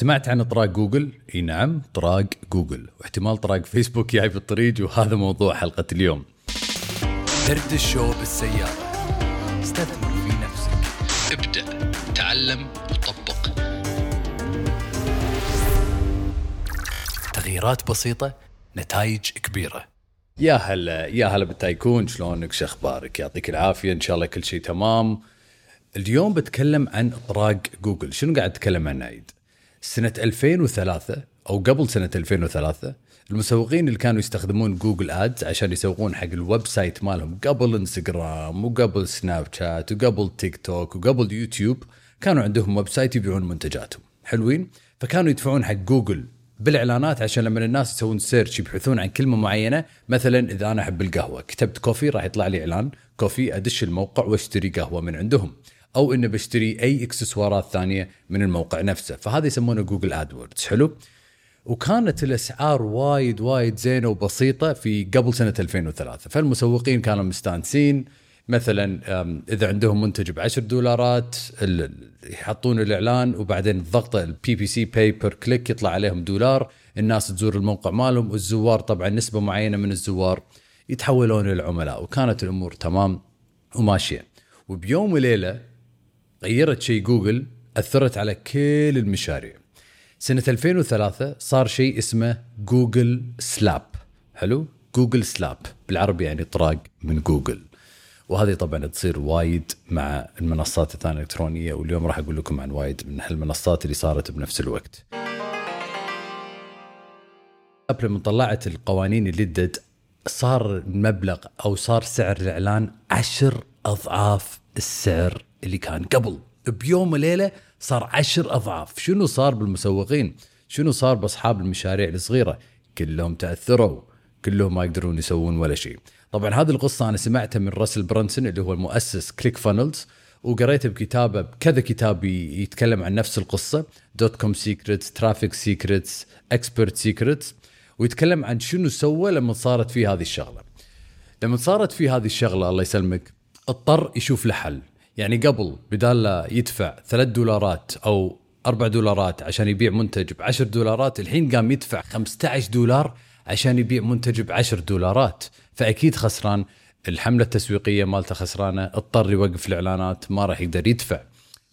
سمعت عن طراق جوجل؟ إي نعم طراق جوجل. واحتمال طراق فيسبوك جاي بالطريق وهذا موضوع حلقة اليوم. برد ال show بالسيارة استثمر في نفسك. ابدأ تعلم وطبق تغييرات بسيطة نتائج كبيرة. يا هلا يا هلا بال tycoon. شلونك؟ شو أخبارك؟ يعطيك العافية إن شاء الله كل شيء تمام. اليوم بتكلم عن طراق جوجل. شنو قاعد اتكلم عن عيد سنة 2003 أو قبل سنة 2003 المسوقين اللي كانوا يستخدمون Google Ads عشان يسوقون حق ال website مالهم قبل إنستغرام وقبل سناب شات وقبل تيك توك وقبل يوتيوب كانوا عندهم website يبيعون منتجاتهم. حلوين؟ فكانوا يدفعون حق جوجل بالإعلانات عشان لما الناس يسوون search يبحثون عن كلمة معينة مثلا إذا أنا أحب القهوة كتبت coffee راح يطلع لي إعلان coffee أدش الموقع واشتري قهوة من عندهم. أو إنه بشتري أي إكسسوارات ثانية من الموقع نفسه. فهذا يسمونه Google AdWords حلو؟ وكانت الأسعار وايد وايد زينة وبسيطة في قبل سنة 2003 فالمسوقين كانوا مستانسين. مثلا إذا عندهم منتج ب 10 دولارات يحطون الإعلان وبعدين ضغطه ال PPC pay per click يطلع عليهم دولار. الناس تزور الموقع مالهم. والزوار طبعا نسبة معينة من الزوار يتحولون إلى العملاء وكانت الأمور تمام وماشية. وبيوم وليلة غيرت شيء جوجل أثرت على كل المشاريع. سنة 2003 صار شيء اسمه Google Slap. حلو؟ Google Slap. بالعربي يعني طراق من جوجل. وهذه طبعا تصير وايد مع المنصات الثانية الإلكترونية واليوم راح أقول لكم عن وايد من هالمنصات اللي صارت بنفس الوقت. قبل لما طلعت القوانين اللي ادت صار المبلغ أو صار سعر الاعلان عشر أضعاف السعر اللي كان قبل. بيوم وليلة صار عشر أضعاف. شنو صار بالمسوقين؟ شنو صار بأصحاب المشاريع الصغيرة؟ كلهم تأثروا. كلهم ما يقدرون يسوون ولا شيء. طبعا هذه القصة أنا سمعتها من راسل برانسون اللي هو المؤسس ClickFunnels وقريته بكتابة بكذا كتاب يتكلم عن نفس القصة. DotCom Secrets Traffic Secrets Expert Secrets ويتكلم عن شنو سوى لما صارت فيه هذه الشغلة. لما صارت فيه هذه الشغلة الله يسلمك اضطر يشوف له حل يعني قبل بدال لا يدفع 3 دولارات أو 4 دولارات عشان يبيع منتج ب 10 دولارات الحين قام يدفع 15 دولار عشان يبيع منتج ب 10 دولارات. فأكيد خسران الحملة التسويقية مالته خسرانة اضطر يوقف الإعلانات ما راح يقدر يدفع.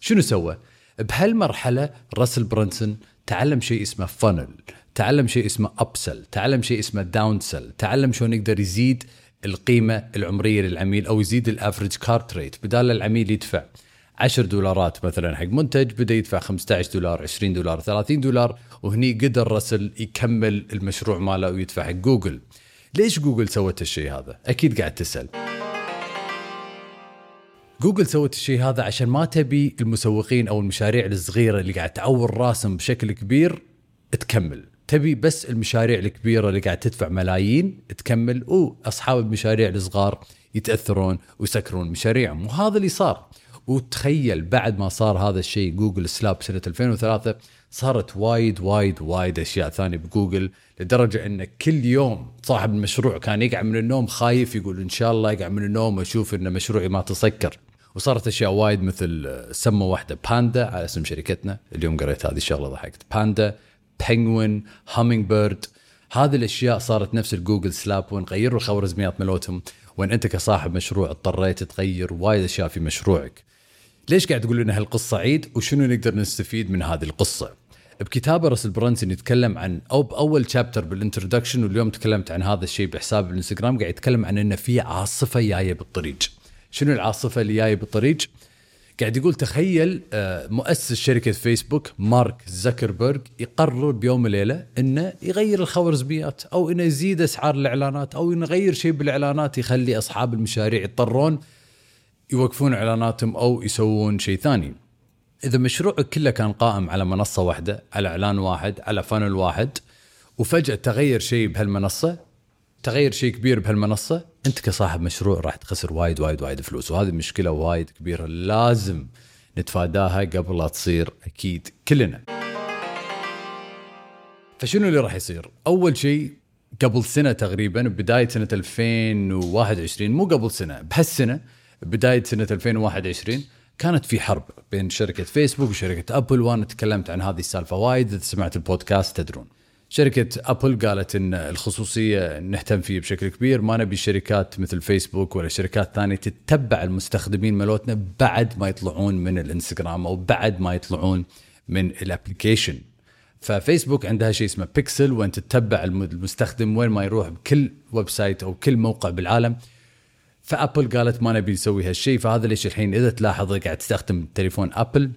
شنو سوى؟ بهالمرحلة راسل برنسون تعلم شيء اسمه funnel تعلم شيء اسمه upsell تعلم شيء اسمه downsell تعلم شلون يقدر يزيد القيمة العمرية للعميل أو يزيد ال average cart rate. بدال العميل يدفع 10 دولارات مثلا حق منتج بدا يدفع 15 دولار 20 دولار 30 دولار وهني قدر راسل يكمل المشروع ماله ويدفع حق جوجل. ليش جوجل سوت الشيء هذا؟ أكيد قاعد تسأل. جوجل سوت الشيء هذا عشان ما تبي المسوقين أو المشاريع الصغيرة اللي قاعد تعور راسهم بشكل كبير تكمل. تبي بس المشاريع الكبيرة اللي قاعد تدفع ملايين تكمل واصحاب المشاريع الصغار يتأثرون ويسكرون مشاريعهم. وهذا اللي صار. وتخيل بعد ما صار هذا الشيء Google Slap سنة 2003 صارت وايد وايد وايد أشياء ثانية بجوجل لدرجة إن كل يوم صاحب المشروع كان يقعد من النوم خايف يقول إن شاء الله يقعد من النوم واشوف إن مشروعي ما تسكر. وصارت أشياء وايد مثل سموا واحدة Panda على اسم شركتنا. اليوم قريت هذه الشغلة ضحكت. Panda Penguin Hummingbird هذه الأشياء صارت نفس ال Google Slap وين غيروا الخوارزميات مالتهم وين أنت كصاحب مشروع اضطريت تغير وايد أشياء في مشروعك. ليش قاعد تقول لنا هالقصة عيد؟ وشنو نقدر نستفيد من هذه القصة؟ بكتابة راسل برانسون يتكلم عن أو بأول chapter بال introduction واليوم تكلمت عن هذا الشيء بحساب الإنستغرام قاعد يتكلم عن إنه في عاصفة جاية بالطريق. شنو العاصفة اللي جاية بالطريق؟ قاعد يقول تخيل آه، مؤسس شركة فيسبوك مارك زكربرج يقرر بيوم وليلة إنه يغير الخوارزميات أو إنه يزيد أسعار الإعلانات أو إنه يغير شيء بالإعلانات يخلي أصحاب المشاريع يضطرون يوقفون إعلاناتهم أو يسوون شيء ثاني. إذا مشروعك كله كان قائم على منصة واحدة، على إعلان واحد، على فانل واحد وفجأة تغير شيء بهالمنصة، تغير شيء كبير بهالمنصة، أنت كصاحب مشروع راح تخسر وايد وايد وايد فلوس وهذه مشكلة وايد كبيرة لازم نتفاداها قبل لا تصير أكيد كلنا. فشنو اللي راح يصير؟ أول شيء قبل سنة تقريبا بداية سنة 2021 مو قبل سنة بهالسنة بداية سنة 2021 كانت في حرب بين شركة فيسبوك وشركة ابل وأنا تكلمت عن هذه السالفة وايد إذا سمعت البودكاست تدرون شركة أبل قالت إن الخصوصية نهتم فيه بشكل كبير. ما نبي شركات مثل فيسبوك ولا شركات ثانية تتبع المستخدمين مالتنا بعد ما يطلعون من الإنستغرام أو بعد ما يطلعون من ال application ففيسبوك عندها شيء اسمه بيكسل وانت تتبع المستخدم وين ما يروح بكل website أو كل موقع بالعالم. فأبل قالت ما نبي نسوي هالشيء. فهذا ليش الحين إذا تلاحظ قاعد تستخدم تليفون أبل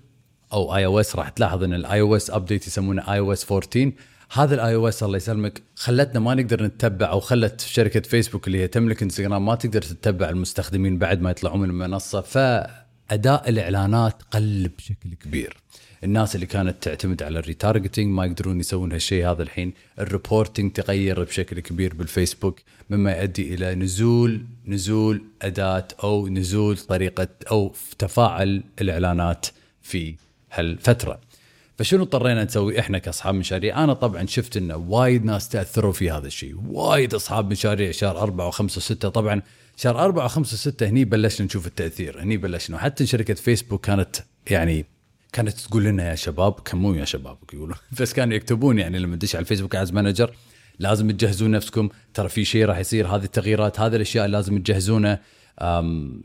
أو iOS راح تلاحظ إن ال iOS update يسمونه iOS 14 هذا ال iOS الله يسلمك. خلتنا ما نقدر نتبع أو خلت شركة فيسبوك اللي هي تملك انستغرام ما تقدر تتبع المستخدمين بعد ما يطلعون من المنصة فأداء الإعلانات قل بشكل كبير. الناس اللي كانت تعتمد على ال retargeting ما يقدرون يسوون هالشيء هذا الحين. ال reporting تغير بشكل كبير بالفيسبوك مما يؤدي إلى نزول نزول أداء أو نزول طريقة أو تفاعل الإعلانات في هالفترة. فشنو اضطرينا نسوي إحنا كأصحاب مشاريع؟ أنا طبعا شفت إنه وايد ناس تأثروا في هذا الشيء، وايد أصحاب مشاريع شهر أربعة وخمسة وستة. طبعا شهر أربعة وخمسة وستة هني بلشنا نشوف التأثير، هني بلشنا. حتى شركة فيسبوك كانت يعني كانت تقول لنا يا شباب كان يا شباب يقولون بس كانوا يكتبون يعني لما تدش على الفيسبوك Ads Manager لازم تجهزون نفسكم ترى في شيء راح يصير هذه التغييرات هذه الأشياء لازم تجهزونه.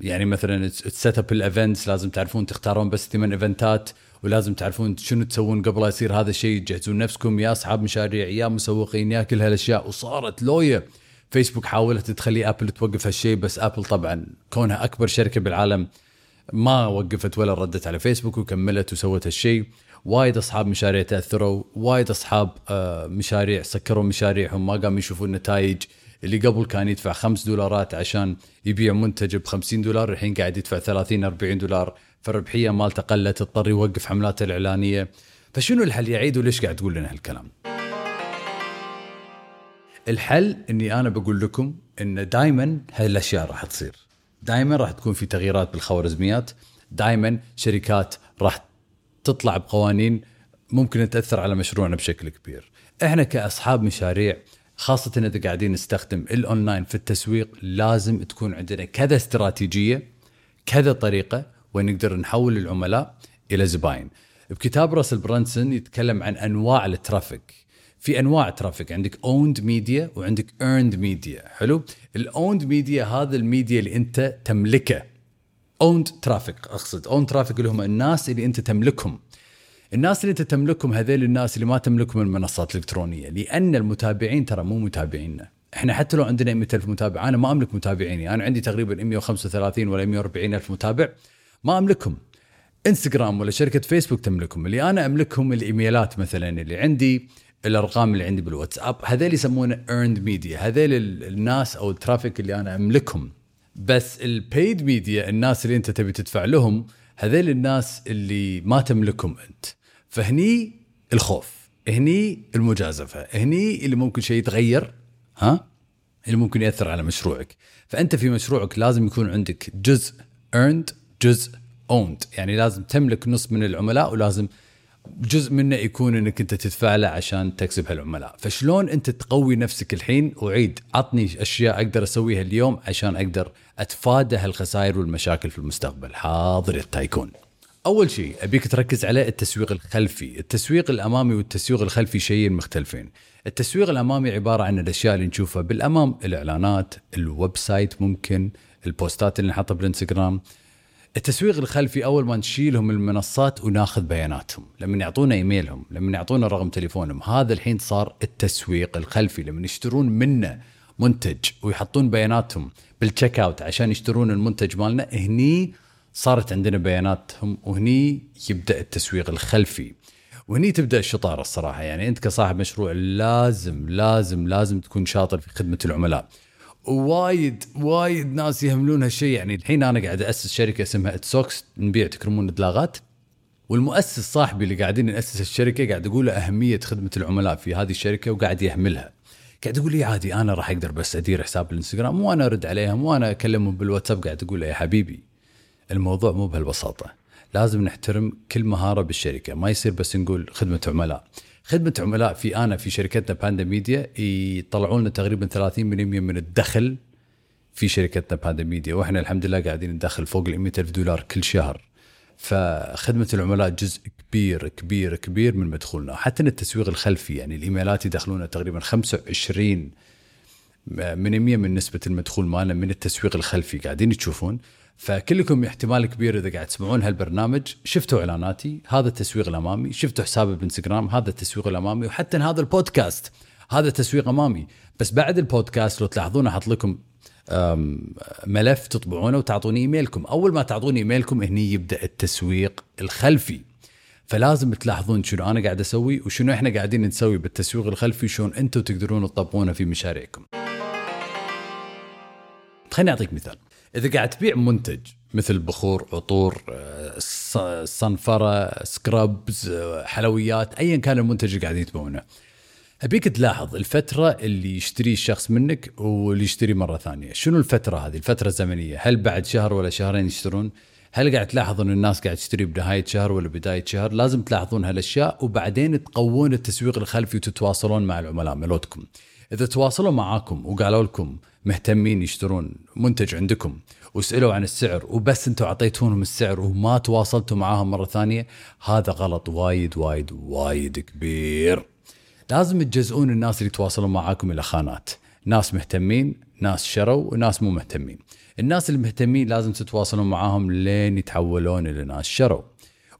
يعني مثلا set up ال events لازم تعرفون تختارون بس ثمان ايفنتات ولازم تعرفون شنو تسوون قبل لا يصير هذا الشيء. تجهزون نفسكم يا أصحاب مشاريع يا مسوقين يا كل هالأشياء. وصارت لوية. فيسبوك حاولت تخلي ابل توقف هالشيء بس ابل طبعا كونها أكبر شركة بالعالم ما وقفت ولا ردت على فيسبوك وكملت وسوت هالشيء. وايد أصحاب مشاريع تأثروا وايد أصحاب آه، مشاريع سكروا مشاريعهم ما قاموا يشوفون نتائج اللي قبل كان يدفع 5 دولارات عشان يبيع منتج ب 50 دولار الحين قاعد يدفع 30 40 دولار. فالربحية مالته قلت اضطر يوقف حملاته الإعلانية. فشنو الحل يا عيد وليش قاعد تقول لنا هالكلام؟ الحل إني أنا بقول لكم إن دائما هالأشياء راح تصير. دائما راح تكون في تغييرات بالخوارزميات. دائما شركات راح تطلع بقوانين ممكن تأثر على مشروعنا بشكل كبير. إحنا كأصحاب مشاريع خاصة إذا قاعدين نستخدم الأونلاين في التسويق لازم تكون عندنا كذا استراتيجية كذا طريقة وين نقدر نحول العملاء إلى زباين. بكتاب راسل برانسون يتكلم عن أنواع ال traffic. في أنواع traffic عندك owned media وعندك earned media حلو؟ ال owned media هذا الميديا اللي أنت تملكه. owned traffic أقصد. owned traffic اللي هم الناس اللي أنت تملكهم. الناس اللي تملكهم هذول الناس اللي ما تملكهم المنصات الإلكترونية لأن المتابعين ترى مو متابعينا إحنا حتى لو عندنا 100 ألف متابع أنا ما أملك متابعيني. أنا عندي تقريبا 135 ولا 140 ألف متابع ما أملكهم. إنستغرام ولا شركة فيسبوك تملكهم. اللي أنا أملكهم الإيميلات مثلا اللي عندي الأرقام اللي عندي بالواتساب. هذول يسمونه earned media هذول الناس أو ال traffic اللي أنا أملكهم. بس ال paid media الناس اللي أنت تبي تدفع لهم هذول الناس اللي ما تملكهم أنت. فهني الخوف هني المجازفة هني اللي ممكن شيء يتغير ها؟ اللي ممكن يأثر على مشروعك. فأنت في مشروعك لازم يكون عندك جزء earned جزء owned. يعني لازم تملك نص من العملاء ولازم جزء منه يكون إنك أنت تدفع له عشان تكسب هالعملاء. فشلون أنت تقوي نفسك الحين؟ وعيد عطني أشياء أقدر أسويها اليوم عشان أقدر أتفادى هالخسائر والمشاكل في المستقبل. حاضر ال tycoon. أول شيء أبيك تركز على التسويق الخلفي. التسويق الأمامي والتسويق الخلفي شيئين مختلفين. التسويق الأمامي عبارة عن الأشياء اللي نشوفها بالأمام الإعلانات ال website ممكن البوستات اللي نحطها بالإنستغرام. التسويق الخلفي أول ما نشيلهم من المنصات وناخذ بياناتهم. لما يعطونا إيميلهم لما يعطونا رقم تليفونهم هذا الحين صار التسويق الخلفي. لما يشترون منا منتج ويحطون بياناتهم بال checkout عشان يشترون المنتج مالنا هني صارت عندنا بياناتهم وهني يبدأ التسويق الخلفي. وهني تبدأ الشطارة الصراحة. يعني أنت كصاحب مشروع لازم لازم لازم تكون شاطر في خدمة العملاء. وايد وايد ناس يهملون هالشيء. يعني الحين أنا قاعد أسس شركة اسمها اتسوكس نبيع تكرمون الدلاغات والمؤسس صاحبي اللي قاعدين نأسس الشركة قاعد أقول له أهمية خدمة العملاء في هذه الشركة وقاعد يهملها. قاعد يقول لي عادي أنا راح أقدر بس أدير حساب الإنستغرام وأنا أرد عليهم وأنا أكلمهم بالواتساب قاعد أقول له يا حبيبي. الموضوع مو بهالبساطة. لازم نحترم كل مهارة بالشركة. ما يصير بس نقول خدمة عملاء. خدمة عملاء في أنا في شركتنا باندا ميديا يطلعوا لنا تقريبا 30% من الدخل في شركتنا باندا ميديا وإحنا الحمد لله قاعدين ندخل فوق ال 100 ألف دولار كل شهر. فخدمة العملاء جزء كبير كبير كبير من مدخولنا. حتى التسويق الخلفي يعني الإيميلات يدخلون تقريبا 25 من 100 من نسبة المدخول مالنا من التسويق الخلفي. قاعدين تشوفون. فكلكم احتمال كبير إذا قاعد تسمعون هالبرنامج. شفتوا إعلاناتي هذا التسويق الأمامي. شفتوا حسابي بالانستغرام هذا التسويق الأمامي وحتى هذا البودكاست هذا تسويق أمامي. بس بعد البودكاست لو تلاحظون أحط لكم ملف تطبعونه وتعطوني إيميلكم. أول ما تعطوني إيميلكم هني يبدأ التسويق الخلفي. فلازم تلاحظون شنو أنا قاعد أسوي وشنو إحنا قاعدين نسوي بالتسويق الخلفي شلون أنتم تقدرون تطبقونه في مشاريعكم. خليني أعطيك مثال. إذا قاعد تبيع منتج مثل بخور عطور آه، صنفرة سكرابز آه، حلويات ايا كان المنتج اللي قاعدين تبيعونه أبيك تلاحظ الفترة اللي يشتري الشخص منك واللي يشتري مرة ثانية. شنو الفترة هذه؟ الفترة الزمنية. هل بعد شهر ولا شهرين يشترون؟ هل قاعد تلاحظ إن الناس قاعد تشتري بنهايه شهر ولا بداية شهر؟ لازم تلاحظون هالأشياء وبعدين تقوون التسويق الخلفي وتتواصلون مع العملاء ملوتكم إذا تواصلوا معاكم وقالوا لكم مهتمين يشترون منتج عندكم وسألوا عن السعر وبس أنتم أعطيتونهم السعر وما تواصلتوا معاهم مرة ثانية هذا غلط وايد وايد وايد كبير. لازم تجزئون الناس اللي يتواصلون معاكم إلى خانات. ناس مهتمين ناس شروا وناس مو مهتمين. الناس المهتمين لازم تتواصلون معاهم لين يتحولون إلى ناس شروا.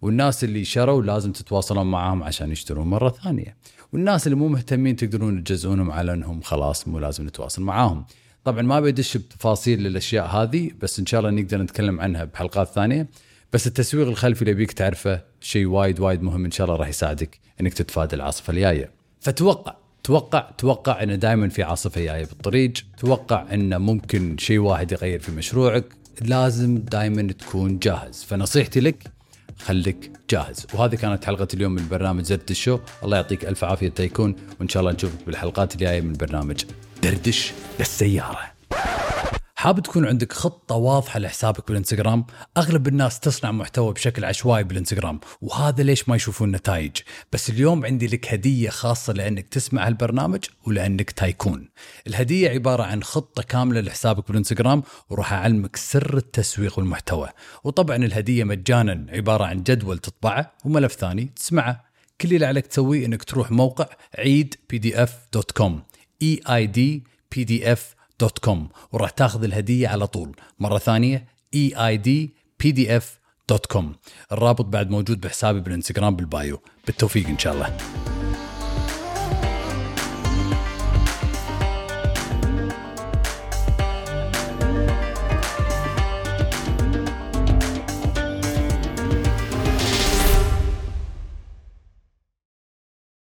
والناس اللي شروا لازم تتواصلون معاهم عشان يشترون مرة ثانية. والناس اللي مو مهتمين تقدرون تجزئونهم على إنهم خلاص مو لازم نتواصل معاهم. طبعا ما بدش بتفاصيل الاشياء هذه بس إن شاء الله نقدر نتكلم عنها بحلقات ثانية. بس التسويق الخلفي اللي بيك تعرفه شيء وايد وايد مهم إن شاء الله راح يساعدك إنك تتفادى العاصفة الجاية. فتوقع توقع توقع إنه دائما في عاصفة جاية بالطريق. توقع إنه ممكن شيء واحد يغير في مشروعك. لازم دائما تكون جاهز. فنصيحتي لك خليك جاهز. وهذه كانت حلقة اليوم من برنامج زرد الشو. الله يعطيك ألف عافية تيكون وإن شاء الله نشوفك بالحلقات الجاية من برنامج دردش للسيارة. حاب تكون عندك خطة واضحة لحسابك بالإنستغرام؟ أغلب الناس تصنع محتوى بشكل عشوائي بالإنستغرام وهذا ليش ما يشوفون نتائج. بس اليوم عندي لك هدية خاصة لأنك تسمع هالبرنامج ولأنك تايكون. الهدية عبارة عن خطة كاملة لحسابك بالإنستغرام وراح أعلمك سر التسويق والمحتوى. وطبعا الهدية مجانا عبارة عن جدول تطبعه وملف ثاني تسمعه. كل اللي عليك تسويه إنك تروح موقع عيد PDF dot com اي اي دي بي دي اف دوت كوم وراح تاخذ الهدية على طول. مرة ثانية اي اي دي بي دي اف دوت كوم الرابط بعد موجود بحسابي بالإنستغرام بال bio. بالتوفيق إن شاء الله.